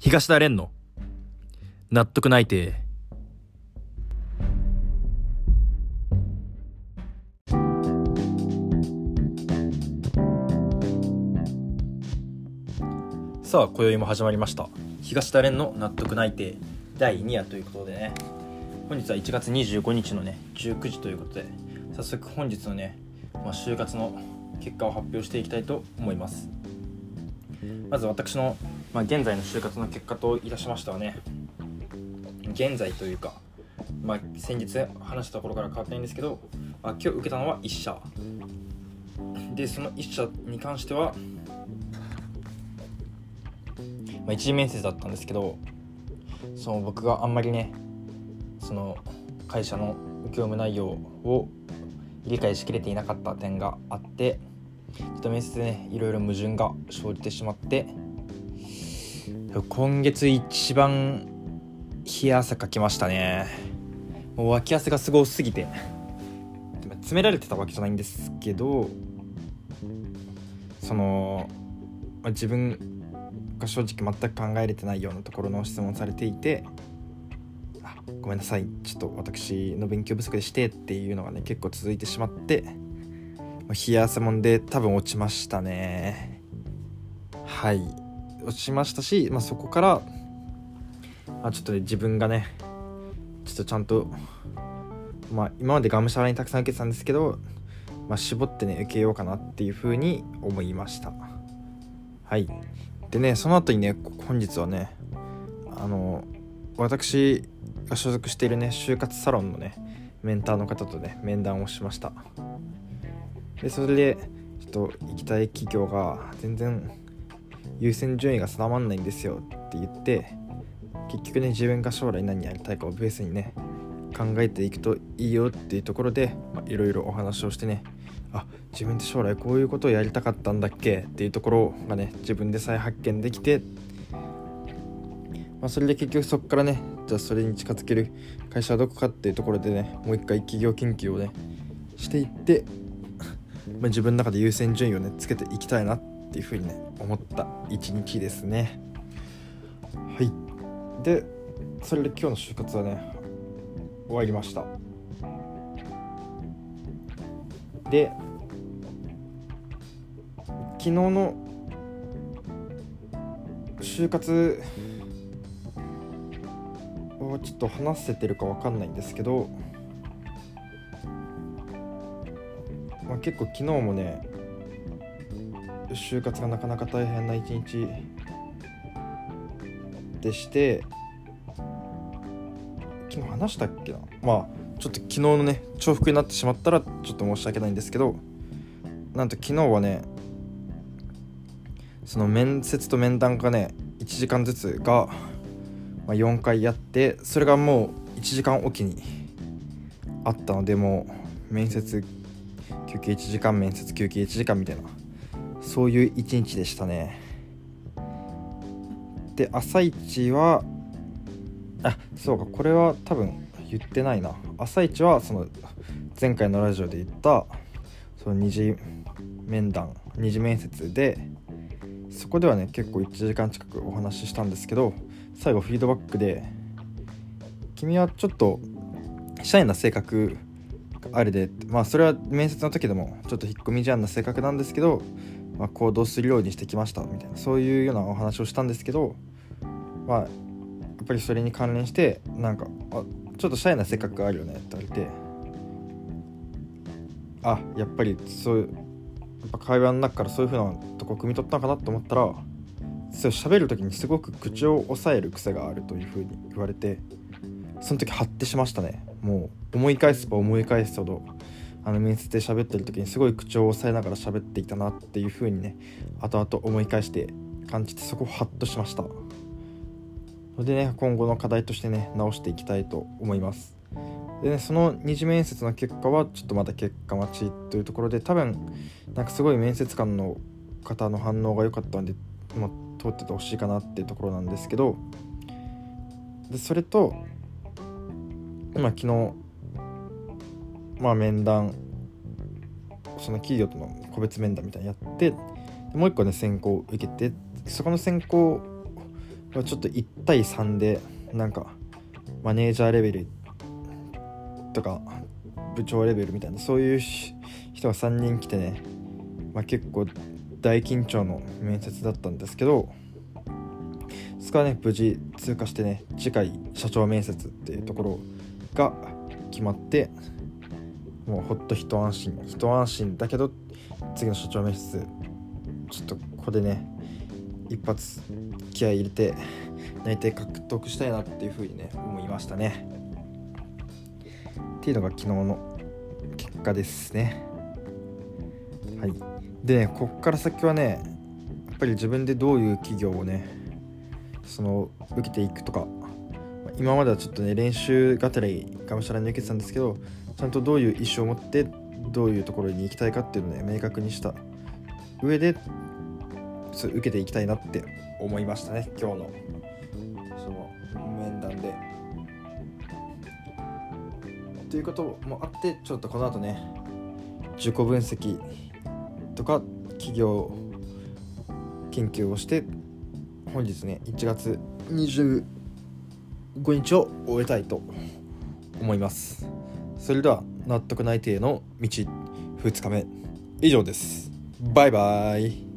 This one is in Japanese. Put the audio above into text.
東田蓮の。納得ないて。さあ今宵も始まりました。東田蓮の納得ないて。第2夜ということでね。本日は1月25日のね19時ということで早速本日のね、まあ、就活の結果を発表していきたいと思います。まず私の、まあ、現在の就活の結果といたしましてはね現在というか、まあ、先日話したところから変わってないんですけど、まあ、今日受けたのは1社。でその1社に関しては、まあ、一次面接だったんですけどその僕があんまりねその会社の業務内容を理解しきれていなかった点があってちょっと面接でねいろいろ矛盾が生じてしまって今月一番冷や汗かきましたね。もう脇汗がすごすぎて。詰められてたわけじゃないんですけどその、まあ、自分が正直全く考えれてないようなところの質問されていてあごめんなさい。ちょっと私の勉強不足でしてっていうのがね結構続いてしまって冷や汗もんで多分落ちましたね。はい。落ちましたし、まあ、そこから、まあ、ちょっとね自分がねちょっとちゃんとまあ今までがむしゃらにたくさん受けてたんですけど、まあ、絞ってね受けようかなっていうふうに思いました。はい。でねその後にね本日はねあの私が所属しているね就活サロンのねメンターの方とね面談をしました。でそれでちょっと行きたい企業が全然優先順位が定まんないんですよって言って結局ね自分が将来何やりたいかをベースにね考えていくといいよっていうところでいろいろお話をしてねあ自分って将来こういうことをやりたかったんだっけ？っていうところがね自分で再発見できて、まあ、それで結局そこからねじゃあそれに近づける会社はどこかっていうところでねもう一回企業研究をねしていってまあ、自分の中で優先順位をねつけていきたいなっていうふうにね思った一日ですね。はい。でそれで今日の就活はね終わりました。で昨日の就活をちょっと話せてるか分かんないんですけどまあ、結構昨日もね就活がなかなか大変な一日でして昨日話したっけな？まあちょっと昨日のね重複になってしまったらちょっと申し訳ないんですけどなんと昨日はねその面接と面談がね1時間ずつが、まあ、4回やってそれがもう1時間おきにあったのでもう面接休憩1時間面接休憩1時間みたいなそういう一日でしたね。で朝一はあそうかこれは多分言ってないな。朝一はその前回のラジオで言ったその二次面談二次面接でそこではね結構1時間近くお話ししたんですけど最後フィードバックで「君はちょっとシャイな性格があれでまあそれは面接の時でもちょっと引っ込み思案な性格なんですけど、まあ、行動するようにしてきましたみたいなそういうようなお話をしたんですけどまあやっぱりそれに関連してなんかあちょっとシャイな性格があるよねって言われてあやっぱりそういうやっぱ会話の中からそういう風なとこ汲み取ったのかなと思ったらそう喋る時にすごく口を押さえる癖があるという風に言われてその時ハッてしましたね。もう思い返せば思い返すほどあの面接で喋ってる時にすごい口調を押さえながら喋っていたなっていう風にね後々思い返して感じてそこをハッとしました。それでね今後の課題としてね直していきたいと思います。でねその二次面接の結果はちょっとまだ結果待ちというところで多分なんかすごい面接官の方の反応が良かったんで、まあ、通っててほしいかなっていうところなんですけどでそれとまあ昨日まあ面談その企業との個別面談みたいなやってもう一個ね選考受けてそこの選考はちょっと1対3でなんかマネージャーレベルとか部長レベルみたいなそういう人が3人来てね、まあ、結構大緊張の面接だったんですけどそこはね無事通過してね次回社長面接っていうところが決まってもうほっと一安心。一安心だけど次の社長面接ちょっとここでね一発気合い入れて内定獲得したいなっていうふうにね思いましたね。っていうのが昨日の結果ですね。はい。でねこっから先はねやっぱり自分でどういう企業をねその受けていくとか今まではちょっとね練習がてらがむしゃらに受けてたんですけどちゃんとどういう意思を持ってどういうところに行きたいかっていうのをね明確にした。上で受けていきたいなって思いましたね今日の。その面談で。ということもあってちょっとこの後ね自己分析とか企業研究をして本日ね1月25日を終えたいと思います。それでは納得内定の道2日目以上です。バイバイ。